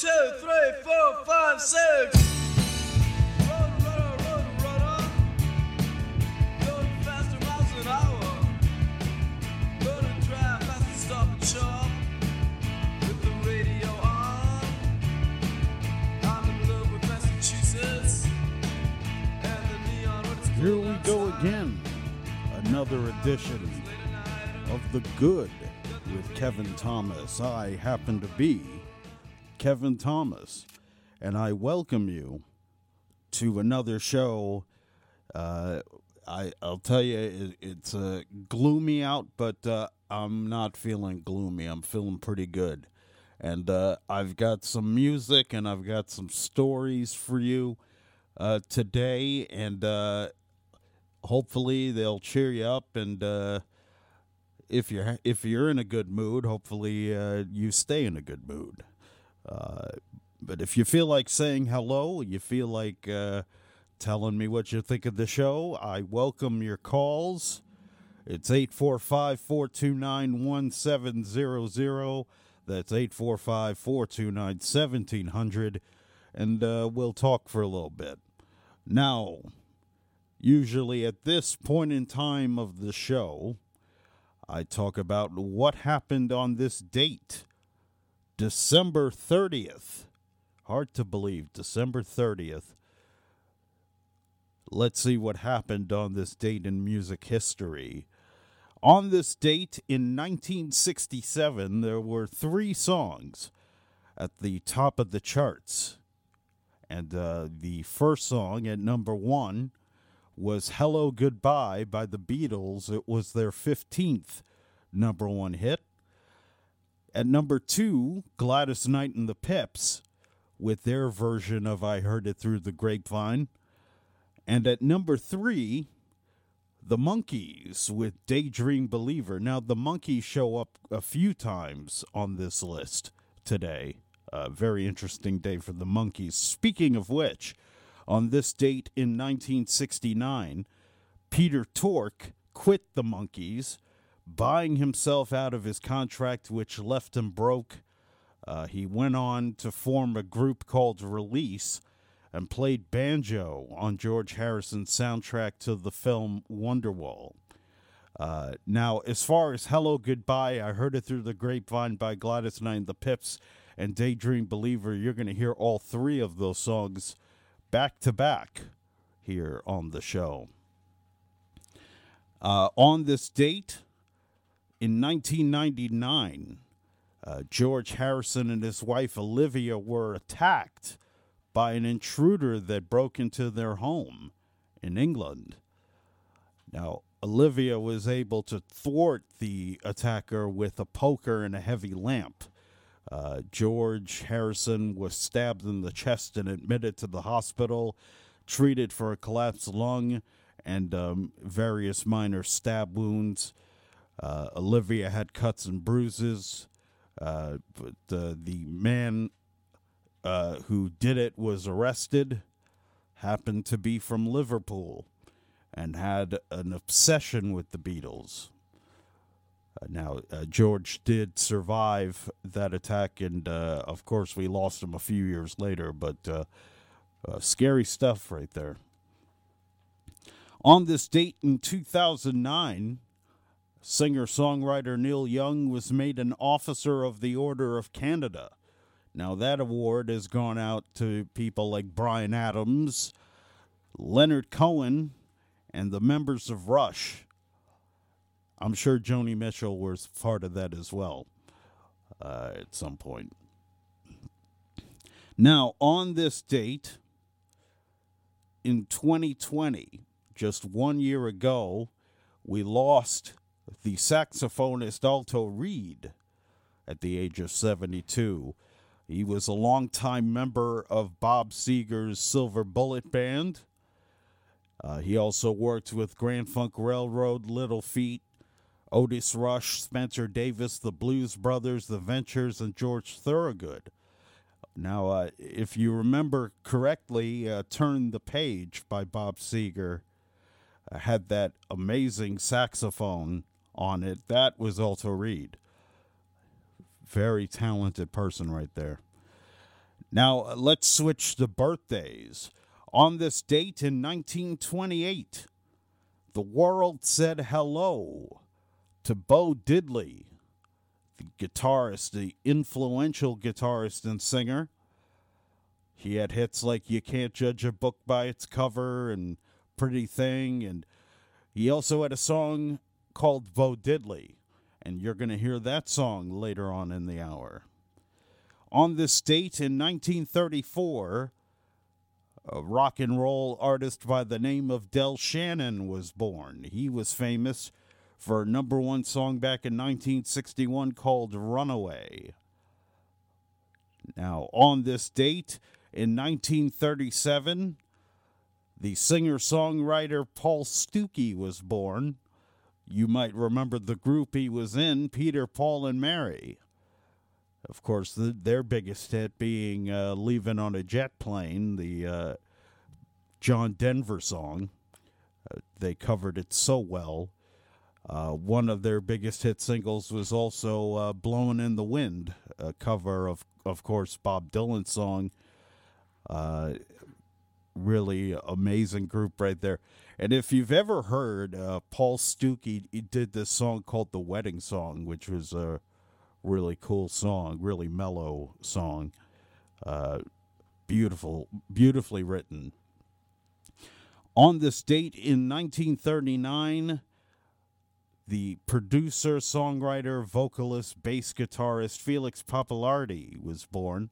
two, three, four, five, six. Here we go again. Another edition of The Good with Kevin Thomas. I happen to be Kevin Thomas, and I welcome you to another show. Uh, I, I'll tell you, it, it's uh, gloomy out, but uh, I'm not feeling gloomy. I'm feeling pretty good. And uh, I've got some music and I've got some stories for you uh, today. And uh, hopefully they'll cheer you up and if you're if you're in a good mood hopefully uh, you stay in a good mood uh, but if you feel like saying hello you feel like uh, telling me what you think of the show i welcome your calls. It's 845-429-1700 that's 845-429-1700 and uh, we'll talk for a little bit. Now Usually, at this point in time of the show, I talk about what happened on this date, December 30th. Hard to believe, December 30th. Let's see what happened on this date in music history. On this date in 1967, there were three songs at the top of the charts. And uh, the first song at number one was Hello Goodbye by the Beatles. It was their 15th number one hit. At number two, Gladys Knight and the Pips with their version of I Heard It Through the Grapevine. And at number three, the Monkees with Daydream Believer. Now, the Monkees show up a few times on this list today. A very interesting day for the Monkees. Speaking of which, on this date in 1969, Peter Tork quit the Monkees, buying himself out of his contract, which left him broke. Uh, he went on to form a group called Release and played banjo on George Harrison's soundtrack to the film Wonderwall. Uh, now, as far as Hello Goodbye, I heard it through the grapevine by Gladys Knight and the Pips and Daydream Believer. You're going to hear all three of those songs back to back here on the show. Uh, on this date, in 1999, uh, George Harrison and his wife Olivia were attacked by an intruder that broke into their home in England. Now, Olivia was able to thwart the attacker with a poker and a heavy lamp. Uh, George Harrison was stabbed in the chest and admitted to the hospital, treated for a collapsed lung and um, various minor stab wounds. Uh, Olivia had cuts and bruises, uh, but the man uh, who did it was arrested, happened to be from Liverpool, and had an obsession with the Beatles. Uh, now, uh, George did survive that attack, and of course, we lost him a few years later, but scary stuff right there. On this date in 2009, singer songwriter Neil Young was made an Officer of the Order of Canada. Now, that award has gone out to people like Bryan Adams, Leonard Cohen, and the members of Rush. I'm sure Joni Mitchell was part of that as well uh, at some point. Now, on this date in 2020, just one year ago, we lost the saxophonist Alto Reed at the age of 72. He was a longtime member of Bob Seger's Silver Bullet Band. Uh, he also worked with Grand Funk Railroad, Little Feat, Otis Rush, Spencer Davis, the Blues Brothers, the Ventures, and George Thorogood. Now, uh, if you remember correctly, uh, Turn the Page by Bob Seger uh, had that amazing saxophone on it. That was Alto Reed. Very talented person right there. Now, uh, let's switch to birthdays. On this date in 1928, the world said hello to Bo Diddley, the guitarist, the influential guitarist and singer. He had hits like You Can't Judge a Book by Its Cover and Pretty Thing, and he also had a song called Bo Diddley, and you're going to hear that song later on in the hour. On this date in 1934, a rock and roll artist by the name of Del Shannon was born. He was famous for a number one song back in 1961 called Runaway. Now, on this date in 1937, the singer songwriter Paul Stookey was born. You might remember the group he was in, Peter, Paul, and Mary. Of course, the, their biggest hit being uh, Leaving on a Jet Plane, the uh, John Denver song. Uh, they covered it so well. Uh, one of their biggest hit singles was also uh, Blowing in the Wind, a cover of, of course, Bob Dylan's song. Uh, really amazing group right there. And if you've ever heard Paul Stookey, he did this song called The Wedding Song, which was a really cool song, really mellow song. Uh, beautiful, beautifully written. On this date in 1939, the producer, songwriter, vocalist, bass guitarist Felix Pappalardi was born.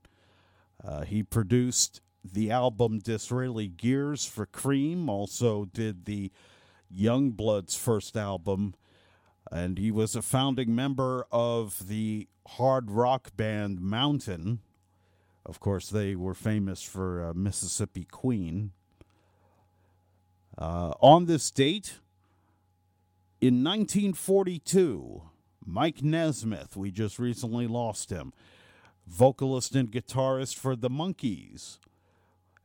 Uh, he produced the album Disraeli Gears for Cream, also did the Youngbloods' first album, and he was a founding member of the hard rock band Mountain. Of course, they were famous for uh, Mississippi Queen. Uh, on this date, in 1942, Mike Nesmith, we just recently lost him, vocalist and guitarist for the Monkees.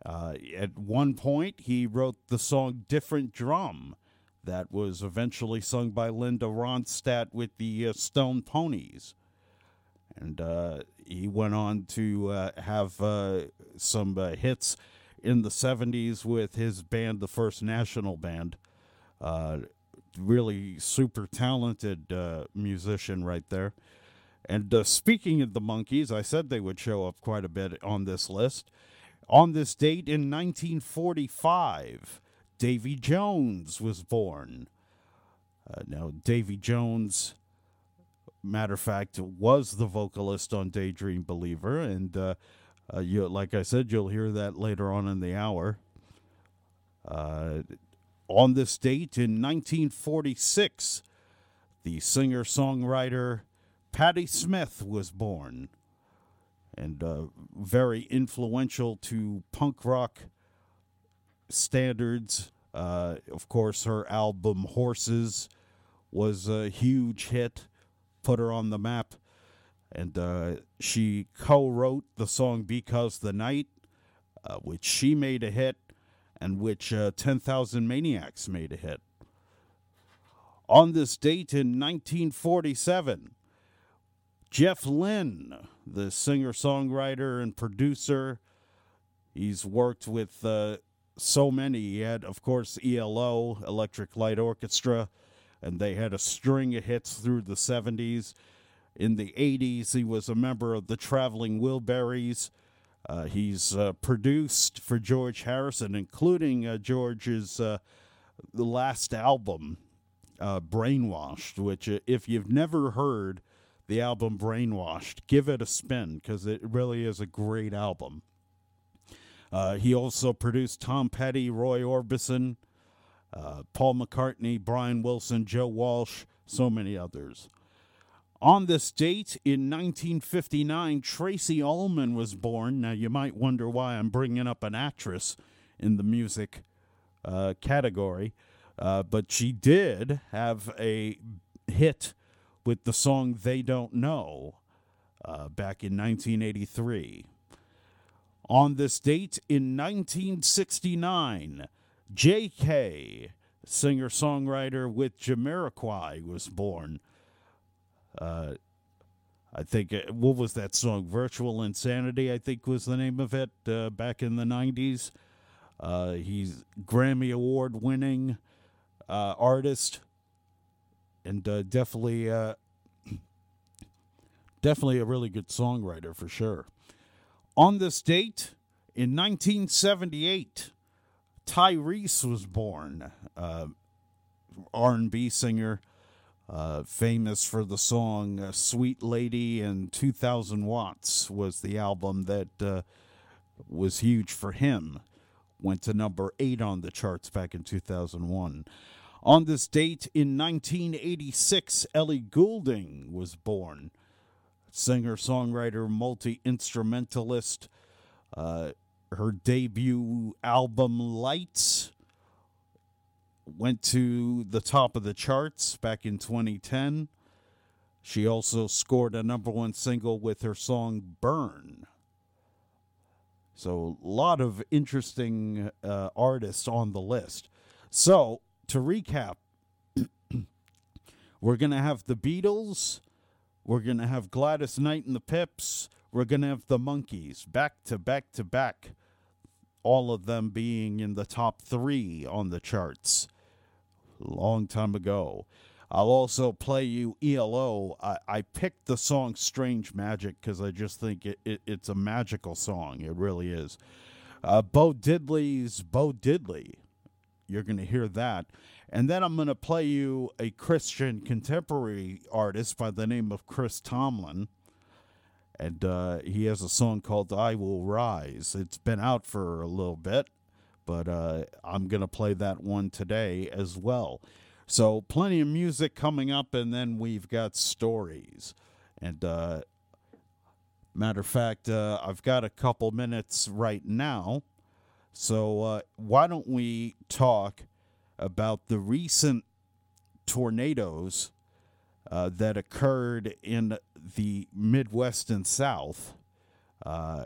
Uh, at one point, he wrote the song Different Drum that was eventually sung by Linda Ronstadt with the uh, Stone Ponies. And uh, he went on to uh, have uh, some uh, hits in the 70s with his band, the First National Band. Really super talented musician right there. And speaking of the Monkees, I said they would show up quite a bit on this list. On this date in 1945, Davy Jones was born. Uh, now, Davy Jones, matter of fact, was the vocalist on Daydream Believer, and uh, uh, you, like I said, you'll hear that later on in the hour. Uh, on this date in 1946, the singer songwriter Patti Smith was born, and uh, very influential to punk rock standards. Uh, of course, her album Horses was a huge hit, put her on the map. And uh, she co wrote the song Because the Night, uh, which she made a hit, and which uh, 10,000 Maniacs made a hit. On this date in 1947, Jeff Lynne, the singer songwriter and producer, he's worked with uh, so many. He had, of course, ELO, Electric Light Orchestra, and they had a string of hits through the 70s. In the 80s, he was a member of the Traveling Wilburys. Uh, he's uh, produced for George Harrison, including uh, George's uh, last album, uh, Brainwashed, which, if you've never heard the album Brainwashed, give it a spin because it really is a great album. Uh, he also produced Tom Petty, Roy Orbison, uh, Paul McCartney, Brian Wilson, Joe Walsh, so many others. On this date in 1959, Tracey Ullman was born. Now, you might wonder why I'm bringing up an actress in the music uh, category, uh, but she did have a hit with the song They Don't Know uh, back in 1983. On this date in 1969, J.K., singer songwriter with Jamiroquai, was born. Uh, I think uh, what was that song? Virtual Insanity, I think was the name of it uh, back in the '90s. Uh, he's Grammy Award winning uh, artist, and uh, definitely, uh, definitely a really good songwriter for sure. On this date in 1978, Tyrese was born. Uh, R&B singer, uh, famous for the song uh, "Sweet Lady" and "2000 Watts" was the album that uh, was huge for him. Went to number eight on the charts back in 2001. On this date in 1986, Ellie Goulding was born. Singer, songwriter, multi instrumentalist. Uh, her debut album, Lights, went to the top of the charts back in 2010. She also scored a number one single with her song Burn. So, a lot of interesting uh, artists on the list. So, to recap, we're going to have the Beatles, we're going to have Gladys Knight and the Pips, we're going to have the Monkees back to back to back, all of them being in the top three on the charts long time ago. I'll also play you ELO. I, I picked the song Strange Magic because I just think it, it, it's a magical song. It really is. Uh, Bo Diddley's Bo Diddley. You're going to hear that. And then I'm going to play you a Christian contemporary artist by the name of Chris Tomlin. And uh, he has a song called I Will Rise. It's been out for a little bit but uh, I'm going to play that one today as well. So, plenty of music coming up, and then we've got stories. And, uh, matter of fact, uh, I've got a couple minutes right now. So, uh, why don't we talk about the recent tornadoes uh, that occurred in the Midwest and South? Uh,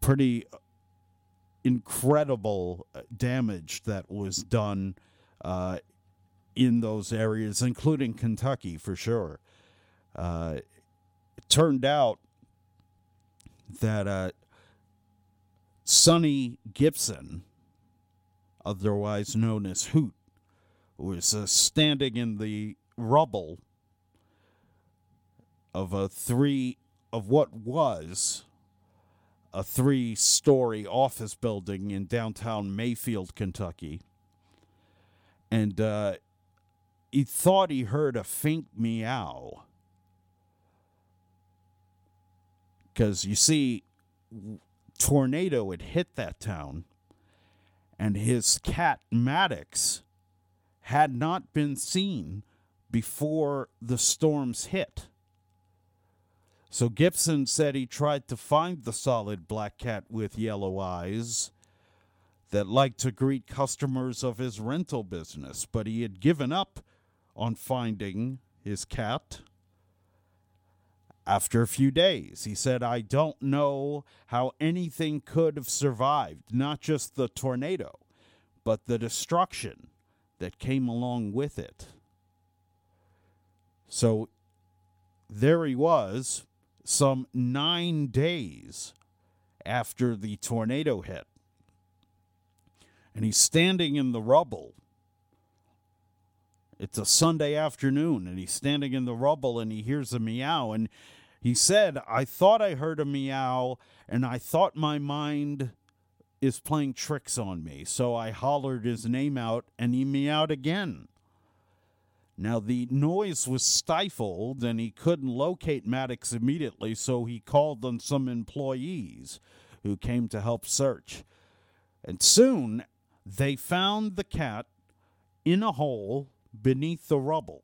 pretty incredible uh, damage that was done uh, in those areas, including Kentucky for sure. Uh, it turned out that Sonny Gibson, otherwise known as Hoot, was uh, standing in the rubble of a three of what was a three story office building in downtown Mayfield, Kentucky. And uh, he thought he heard a faint meow. Because you see, tornado had hit that town, and his cat Maddox had not been seen before the storms hit. So Gibson said he tried to find the solid black cat with yellow eyes that liked to greet customers of his rental business, but he had given up on finding his cat. After a few days, he said, I don't know how anything could have survived, not just the tornado, but the destruction that came along with it. So there he was, some nine days after the tornado hit. And he's standing in the rubble. It's a Sunday afternoon, and he's standing in the rubble and he hears a meow. And he said, I thought I heard a meow, and I thought my mind is playing tricks on me. So I hollered his name out, and he meowed again. Now, the noise was stifled and he couldn't locate Maddox immediately, so he called on some employees who came to help search. And soon they found the cat in a hole beneath the rubble.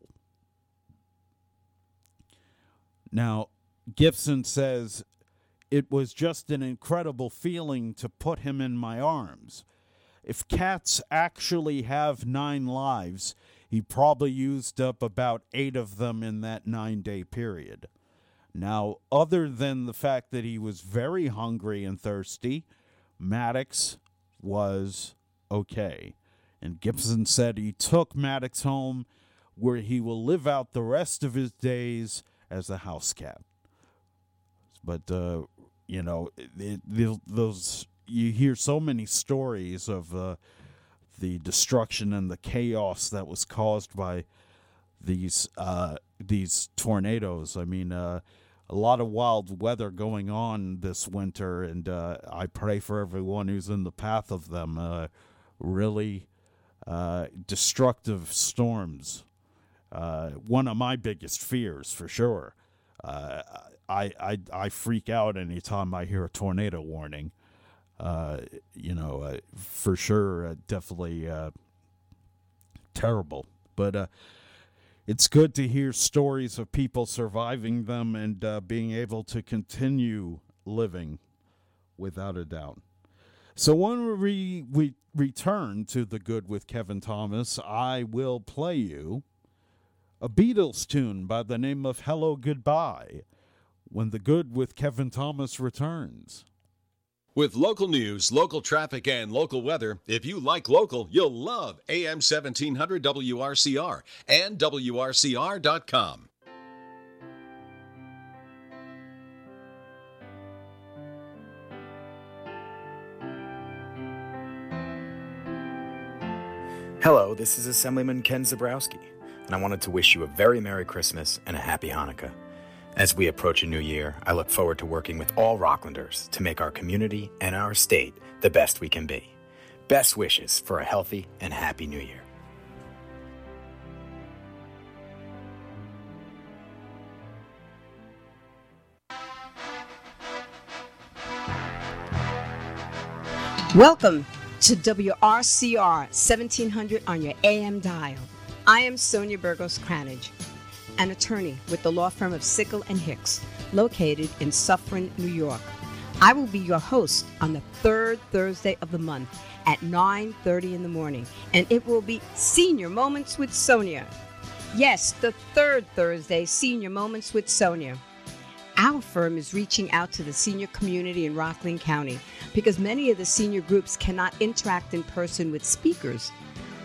Now, Gibson says, It was just an incredible feeling to put him in my arms. If cats actually have nine lives, he probably used up about eight of them in that nine day period. Now, other than the fact that he was very hungry and thirsty, Maddox was okay. And Gibson said he took Maddox home, where he will live out the rest of his days as a house cat. But uh, you know, it, it, those you hear so many stories of uh, the destruction and the chaos that was caused by these uh, these tornadoes. I mean, uh, a lot of wild weather going on this winter, and uh, I pray for everyone who's in the path of them. Uh, really uh, destructive storms. Uh, one of my biggest fears, for sure. I, I I freak out anytime I hear a tornado warning. you know, for sure, definitely terrible. But it's good to hear stories of people surviving them and uh, being able to continue living without a doubt. So when we, we return to the good with Kevin Thomas, I will play you a Beatles tune by the name of Hello Goodbye when the good with Kevin Thomas returns. With local news, local traffic, and local weather, if you like local, you'll love AM 1700 WRCR and WRCR.com. Hello, this is Assemblyman Ken Zebrowski, and I wanted to wish you a very Merry Christmas and a Happy Hanukkah. As we approach a new year, I look forward to working with all Rocklanders to make our community and our state the best we can be. Best wishes for a healthy and happy new year. Welcome to WRCR 1700 on your AM dial. I am Sonia Burgos Cranage an attorney with the law firm of Sickle and Hicks, located in Suffern, New York. I will be your host on the third Thursday of the month at 9:30 in the morning, and it will be Senior Moments with Sonia. Yes, the third Thursday, Senior Moments with Sonia. Our firm is reaching out to the senior community in Rockland County because many of the senior groups cannot interact in person with speakers.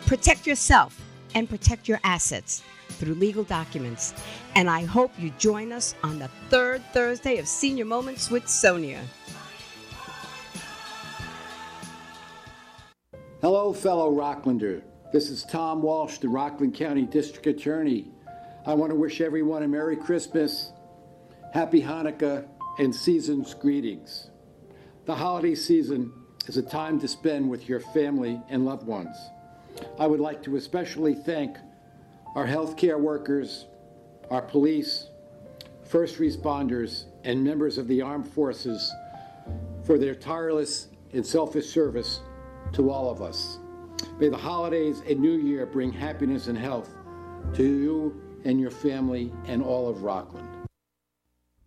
Protect yourself and protect your assets through legal documents. And I hope you join us on the third Thursday of Senior Moments with Sonia. Hello, fellow Rocklander. This is Tom Walsh, the Rockland County District Attorney. I want to wish everyone a Merry Christmas, Happy Hanukkah, and season's greetings. The holiday season is a time to spend with your family and loved ones. I would like to especially thank our healthcare workers, our police, first responders, and members of the armed forces for their tireless and selfish service to all of us. May the holidays and New Year bring happiness and health to you and your family and all of Rockland.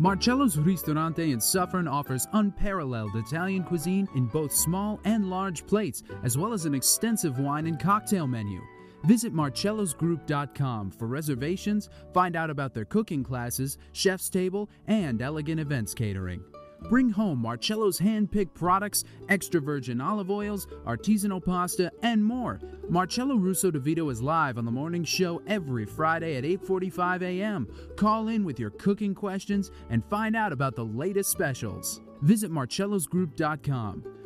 Marcello's Ristorante in Suffern offers unparalleled Italian cuisine in both small and large plates, as well as an extensive wine and cocktail menu. Visit marcellosgroup.com for reservations, find out about their cooking classes, chef's table, and elegant events catering. Bring home Marcello's hand-picked products, extra virgin olive oils, artisanal pasta, and more. Marcello Russodivito is live on the morning show every Friday at 8:45 a.m. Call in with your cooking questions and find out about the latest specials. Visit marcellosgroup.com.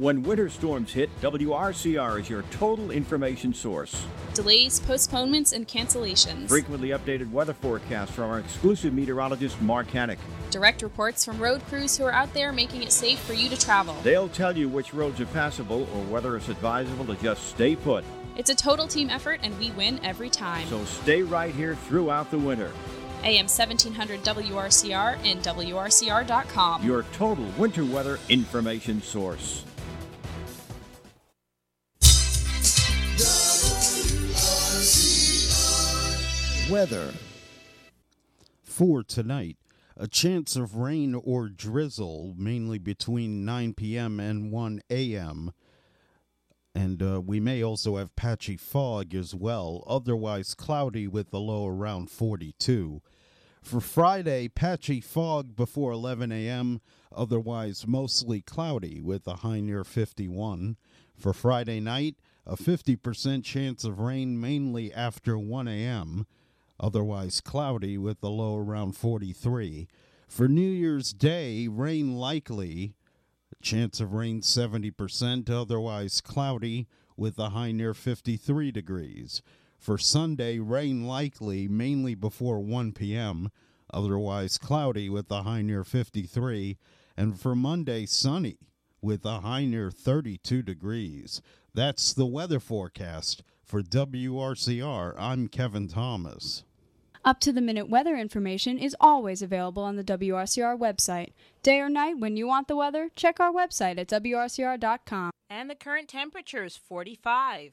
When winter storms hit, WRCR is your total information source. Delays, postponements, and cancellations. Frequently updated weather forecasts from our exclusive meteorologist, Mark Hannock. Direct reports from road crews who are out there making it safe for you to travel. They'll tell you which roads are passable or whether it's advisable to just stay put. It's a total team effort, and we win every time. So stay right here throughout the winter. AM 1700 WRCR and WRCR.com. Your total winter weather information source. Weather. For tonight, a chance of rain or drizzle, mainly between 9 p.m. and 1 a.m. And uh, we may also have patchy fog as well, otherwise cloudy with a low around 42. For Friday, patchy fog before 11 a.m., otherwise mostly cloudy with a high near 51. For Friday night, a 50% chance of rain mainly after 1 a.m., otherwise cloudy with a low around 43. For New Year's Day, rain likely, chance of rain 70%, otherwise cloudy with a high near 53 degrees. For Sunday, rain likely mainly before 1 p.m., otherwise cloudy with a high near 53. And for Monday, sunny with a high near 32 degrees. That's the weather forecast for WRCR. I'm Kevin Thomas. Up to the minute weather information is always available on the WRCR website. Day or night, when you want the weather, check our website at WRCR.com. And the current temperature is 45.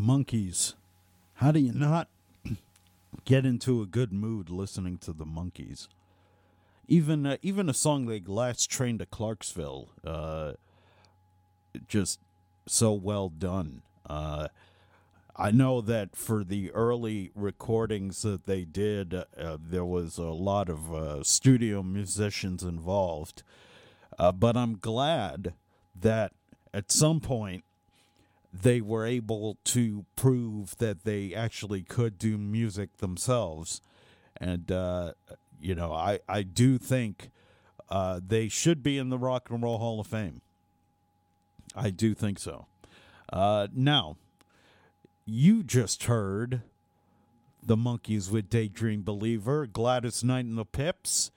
Monkeys. How do you not get into a good mood listening to the Monkees? Even uh, even a song like "Last Train to Clarksville," uh, just so well done. Uh, I know that for the early recordings that they did, uh, there was a lot of uh, studio musicians involved. Uh, but I'm glad that at some point they were able to prove that they actually could do music themselves. And, uh, you know, I, I do think uh, they should be in the Rock and Roll Hall of Fame. I do think so. Uh, now, you just heard the Monkees with Daydream Believer, Gladys Knight and the Pips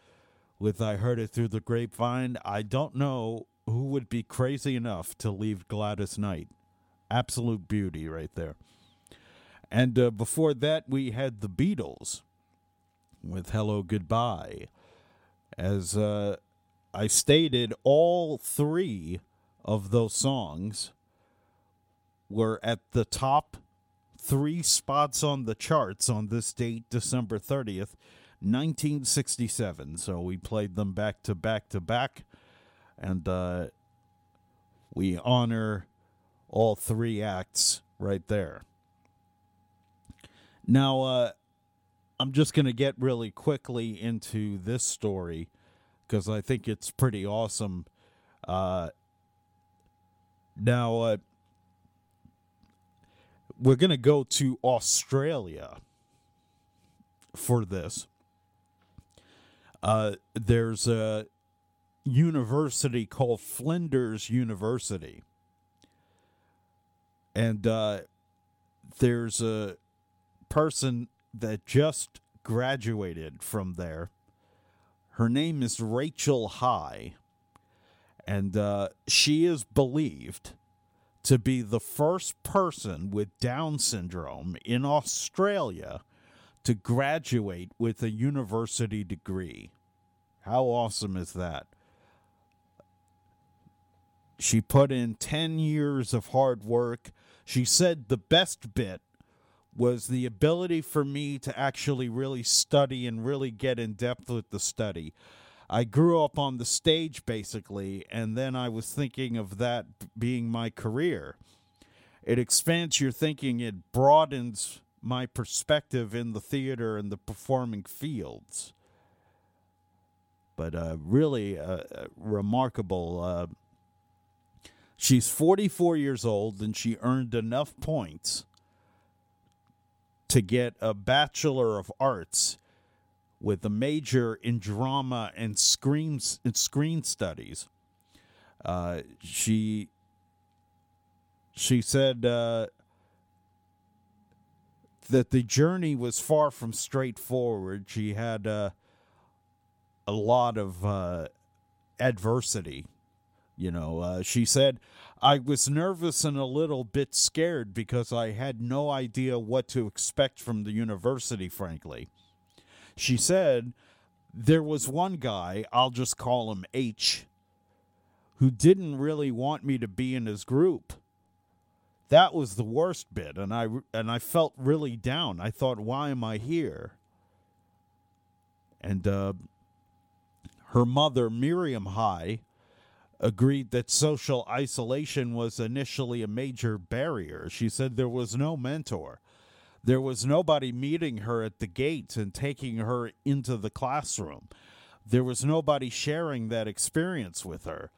with I Heard It Through the Grapevine. I don't know who would be crazy enough to leave Gladys Knight. Absolute beauty right there. And uh, before that, we had the Beatles with Hello Goodbye. As uh, I stated, all three of those songs were at the top three spots on the charts on this date, December 30th, 1967. So we played them back to back to back. And uh, we honor all three acts right there. Now, uh, I'm just going to get really quickly into this story because I think it's pretty awesome. Uh, now, uh, we're going to go to Australia for this. Uh, there's a university called Flinders University. And uh, there's a person that just graduated from there. Her name is Rachel High. And uh, she is believed to be the first person with Down syndrome in Australia to graduate with a university degree. How awesome is that? she put in 10 years of hard work. She said the best bit was the ability for me to actually really study and really get in depth with the study. I grew up on the stage basically, and then I was thinking of that being my career. It expands your thinking, it broadens my perspective in the theater and the performing fields. But uh, really uh, uh remarkable. Uh, she's 44 years old and she earned enough points to get a Bachelor of Arts with a major in drama and screen, and screen studies. Uh, she she said uh, that the journey was far from straightforward. She had uh, a lot of uh, adversity. You know, uh, she said, I was nervous and a little bit scared because I had no idea what to expect from the university, frankly. She said, There was one guy, I'll just call him H, who didn't really want me to be in his group. That was the worst bit and i and i felt really down. I thought why am i here? And uh, her mother miriam high agreed that social isolation was initially a major barrier she said there was no mentor there was nobody meeting her at the gate and taking her into the classroom there was nobody sharing that experience with her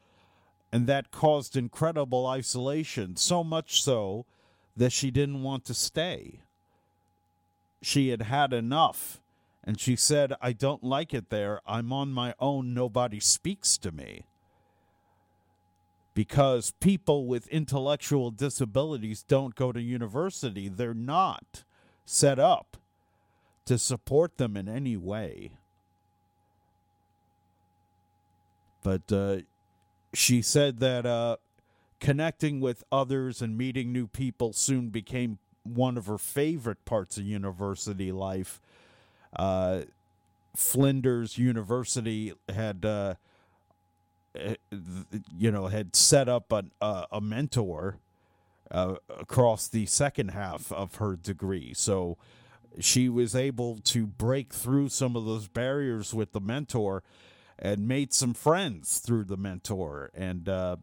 and that caused incredible isolation, so much so that she didn't want to stay. She had had enough, and she said, I don't like it there. I'm on my own. Nobody speaks to me. Because people with intellectual disabilities don't go to university, they're not set up to support them in any way. But uh, she said that uh, connecting with others and meeting new people soon became one of her favorite parts of university life. Uh, Flinders University had, uh, you know, had set up a, a, a mentor uh, across the second half of her degree. So she was able to break through some of those barriers with the mentor and made some friends through the mentor. And uh,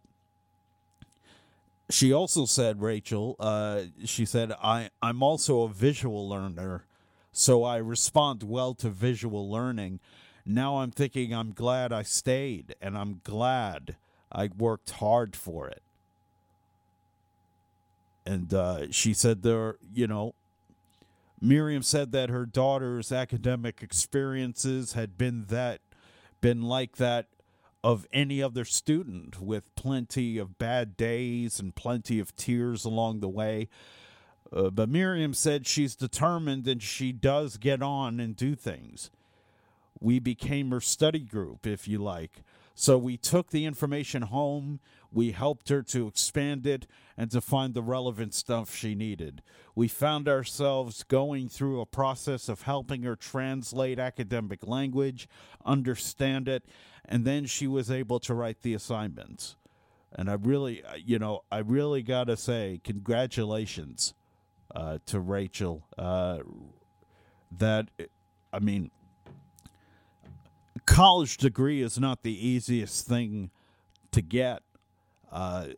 she also said, Rachel, uh, she said, I, I'm also a visual learner, so I respond well to visual learning. Now I'm thinking I'm glad I stayed, and I'm glad I worked hard for it. And uh, she said, there, you know, Miriam said that her daughter's academic experiences had been that been like that of any other student with plenty of bad days and plenty of tears along the way. Uh, but Miriam said she's determined and she does get on and do things. We became her study group, if you like. So we took the information home, we helped her to expand it and to find the relevant stuff she needed. We found ourselves going through a process of helping her translate academic language, understand it, and then she was able to write the assignments. And I really, uh, you know, I really got to say, congratulations uh, to Rachel. Uh, that, I mean, college degree is not the easiest thing to get uh,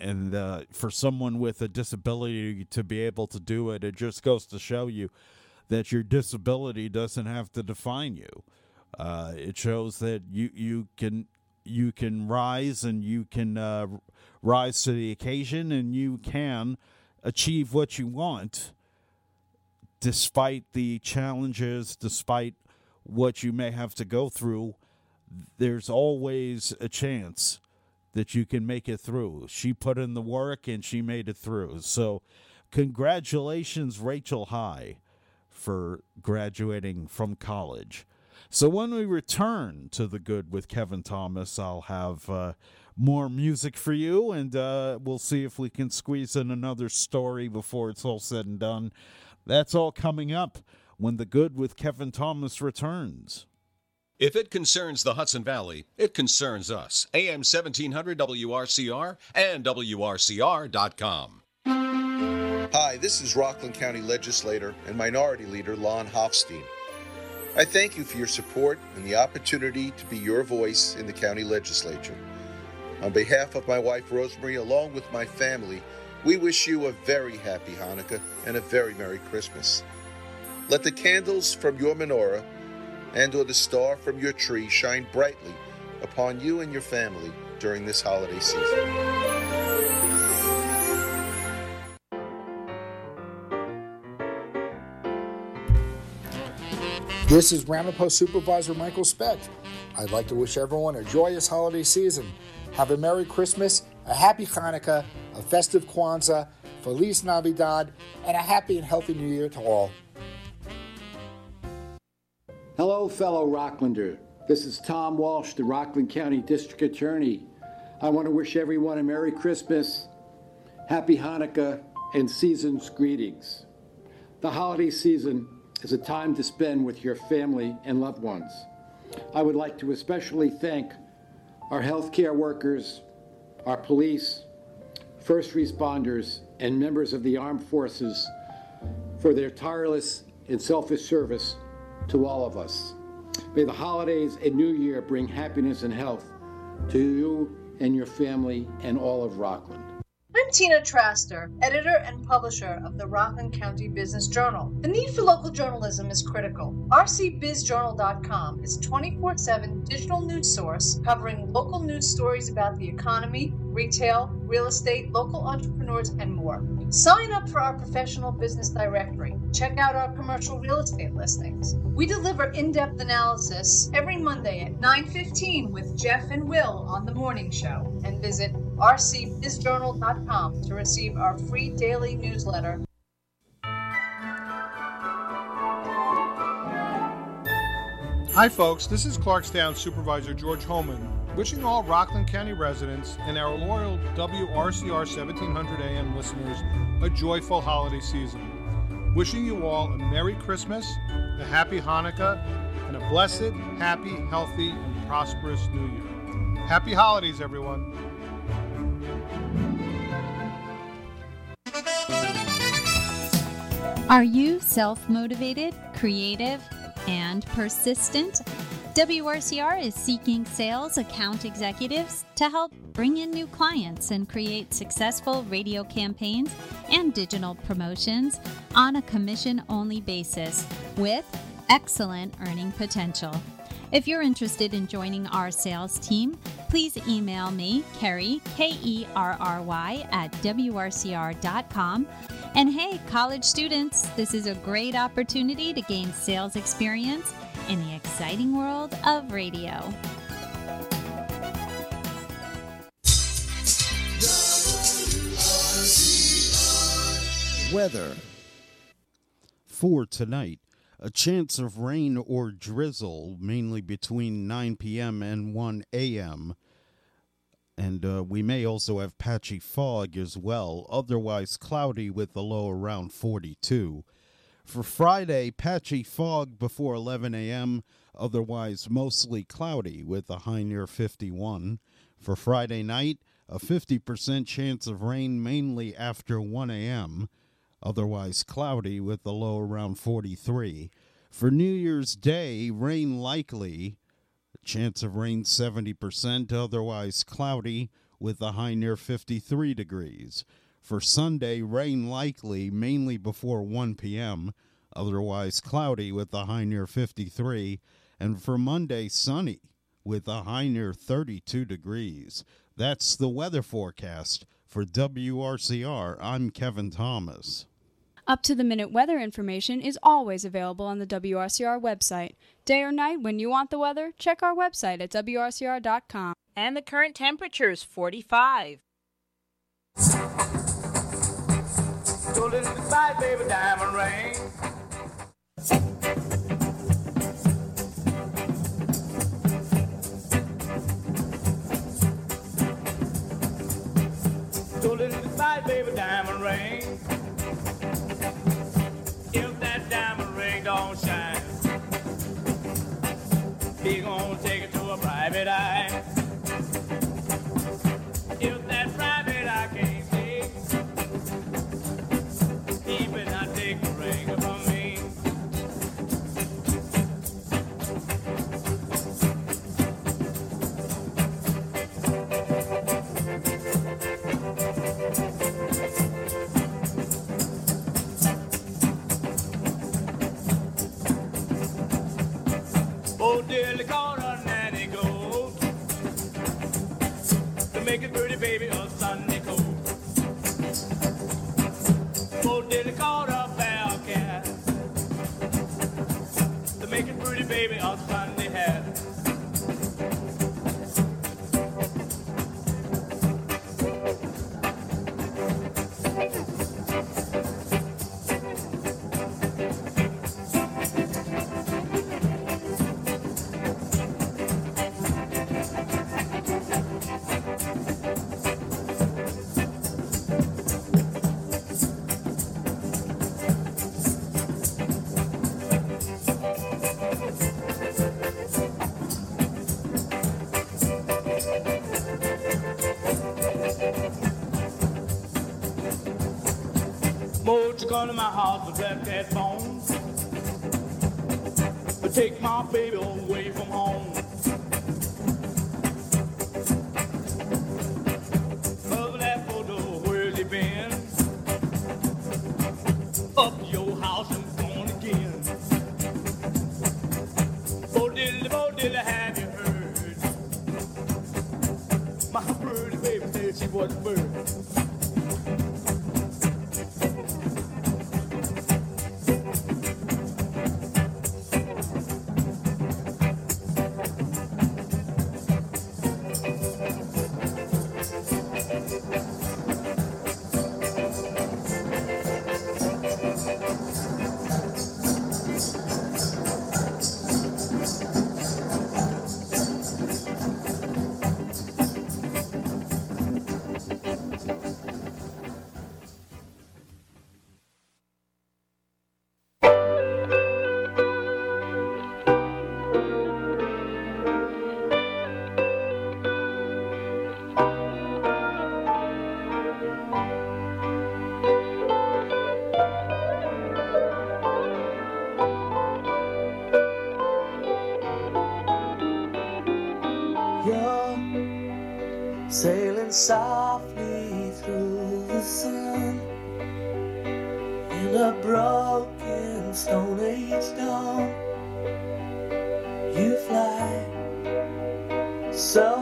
and uh, for someone with a disability to be able to do it, it just goes to show you that your disability doesn't have to define you. Uh, it shows that you you can you can rise and you can uh, rise to the occasion and you can achieve what you want despite the challenges despite what you may have to go through there's always a chance that you can make it through. She put in the work and she made it through. So, congratulations, Rachel High, for graduating from college. So, when we return to the good with Kevin Thomas, I'll have uh, more music for you and uh, we'll see if we can squeeze in another story before it's all said and done. That's all coming up when the good with Kevin Thomas returns. If it concerns the Hudson Valley, it concerns us. AM 1700 WRCR and WRCR.com. Hi, this is Rockland County Legislator and Minority Leader Lon Hofstein. I thank you for your support and the opportunity to be your voice in the county legislature. On behalf of my wife Rosemary, along with my family, we wish you a very happy Hanukkah and a very Merry Christmas. Let the candles from your menorah and or the star from your tree shine brightly upon you and your family during this holiday season. This is Ramapo Supervisor Michael Specht. I'd like to wish everyone a joyous holiday season. Have a Merry Christmas, a Happy Hanukkah, a festive Kwanzaa, Feliz Navidad, and a happy and healthy New Year to all. Hello, fellow Rocklander. This is Tom Walsh, the Rockland County District Attorney. I want to wish everyone a Merry Christmas, Happy Hanukkah, and season's greetings. The holiday season is a time to spend with your family and loved ones. I would like to especially thank our healthcare workers, our police, first responders, and members of the armed forces for their tireless and selfish service to all of us. May the holidays and New Year bring happiness and health to you and your family and all of Rockland. I'm Tina Traster, editor and publisher of the Rockland County Business Journal. The need for local journalism is critical. rcbizjournal.com is a 24 7 digital news source covering local news stories about the economy, retail, real estate, local entrepreneurs, and more. Sign up for our professional business directory. Check out our commercial real estate listings. We deliver in-depth analysis every Monday at 9:15 with Jeff and Will on the morning show. And visit rcbizjournal.com to receive our free daily newsletter. Hi, folks. This is Clarkstown Supervisor George Hoehmann, wishing all Rockland County residents and our loyal WRCR 1700 AM listeners a joyful holiday season. Wishing you all a Merry Christmas, a Happy Hanukkah, and a blessed, happy, healthy, and prosperous New Year. Happy holidays, everyone. Are you self motivated, creative, and persistent? WRCR is seeking sales account executives to help bring in new clients and create successful radio campaigns and digital promotions on a commission only basis with excellent earning potential. If you're interested in joining our sales team, please email me, Kerry, K E R R Y, at WRCR.com. And hey, college students, this is a great opportunity to gain sales experience in the exciting world of radio. Weather. For tonight, a chance of rain or drizzle, mainly between 9 p.m. and 1 a.m. And uh, we may also have patchy fog as well, otherwise cloudy with a low around 42. For Friday, patchy fog before 11 a.m., otherwise mostly cloudy with a high near 51. For Friday night, a 50% chance of rain mainly after 1 a.m., otherwise cloudy with a low around 43. For New Year's Day, rain likely, chance of rain 70%, otherwise cloudy with a high near 53 degrees. For Sunday, rain likely, mainly before 1 p.m., otherwise cloudy with a high near 53. And for Monday, sunny with a high near 32 degrees. That's the weather forecast for WRCR. I'm Kevin Thomas. Up to the minute weather information is always available on the WRCR website. Day or night, when you want the weather, check our website at WRCR.com. And the current temperature is 45. Stolen goodbye, baby, diamond ring. Stolen goodbye, baby, diamond ring. Bye. none my heart was break that home. But take my baby away from home. So.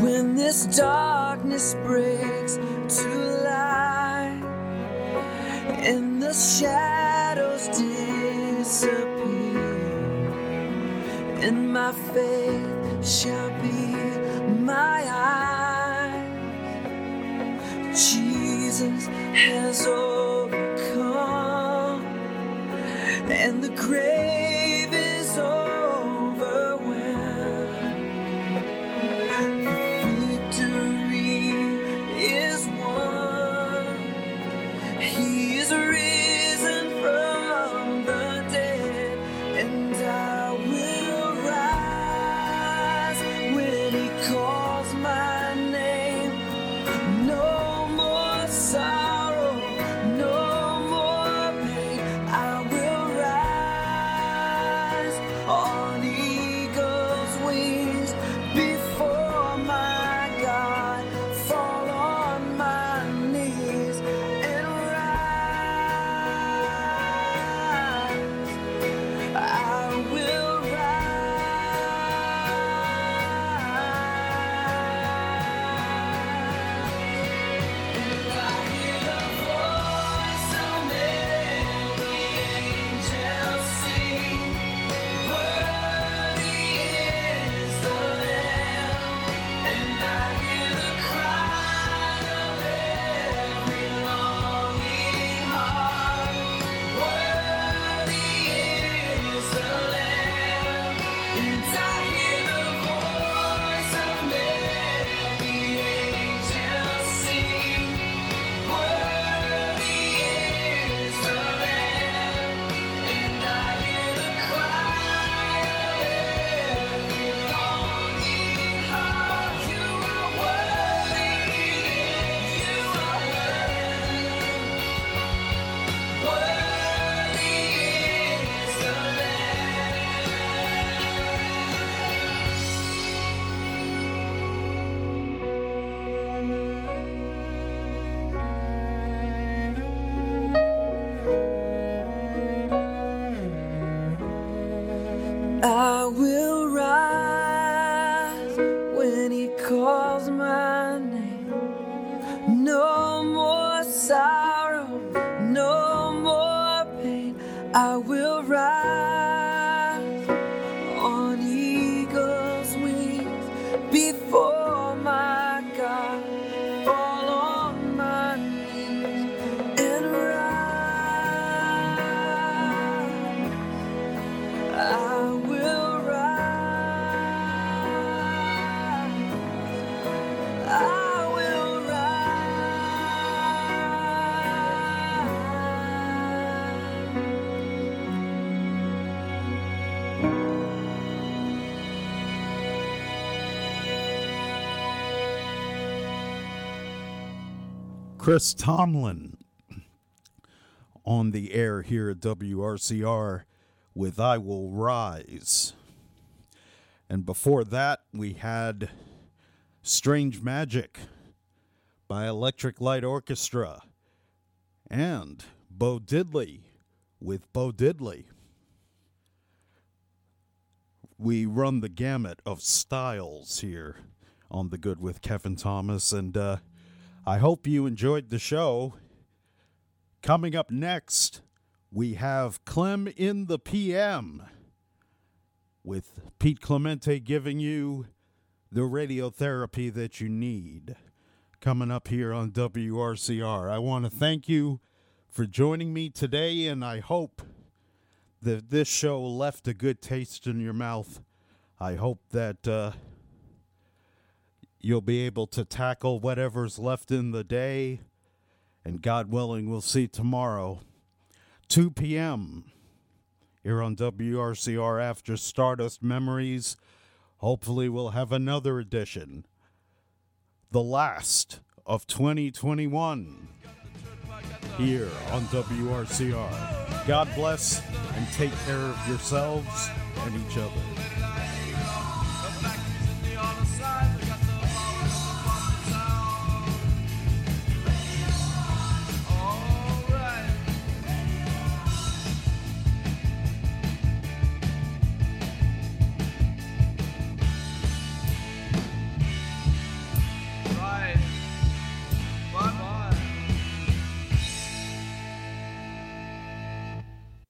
when this darkness breaks to light and the shadows disappear, and my faith shall be my eyes. Jesus has overcome, and the grace. Chris Tomlin on the air here at WRCR with I Will Rise. And before that, we had Strange Magic by Electric Light Orchestra and Bo Diddley with Bo Diddley. We run the gamut of styles here on The Good with Kevin Thomas, and uh, I hope you enjoyed the show. Coming up next, we have Clem in the PM with Pete Clemente giving you the radiotherapy that you need. Coming up here on WRCR. I want to thank you for joining me today, and I hope that this show left a good taste in your mouth. I hope that uh, you'll be able to tackle whatever's left in the day, and God willing, we'll see tomorrow, 2 p.m. here on WRCR after Stardust Memories. Hopefully, we'll have another edition, the last of 2021 here on WRCR. God bless and take care of yourselves and each other.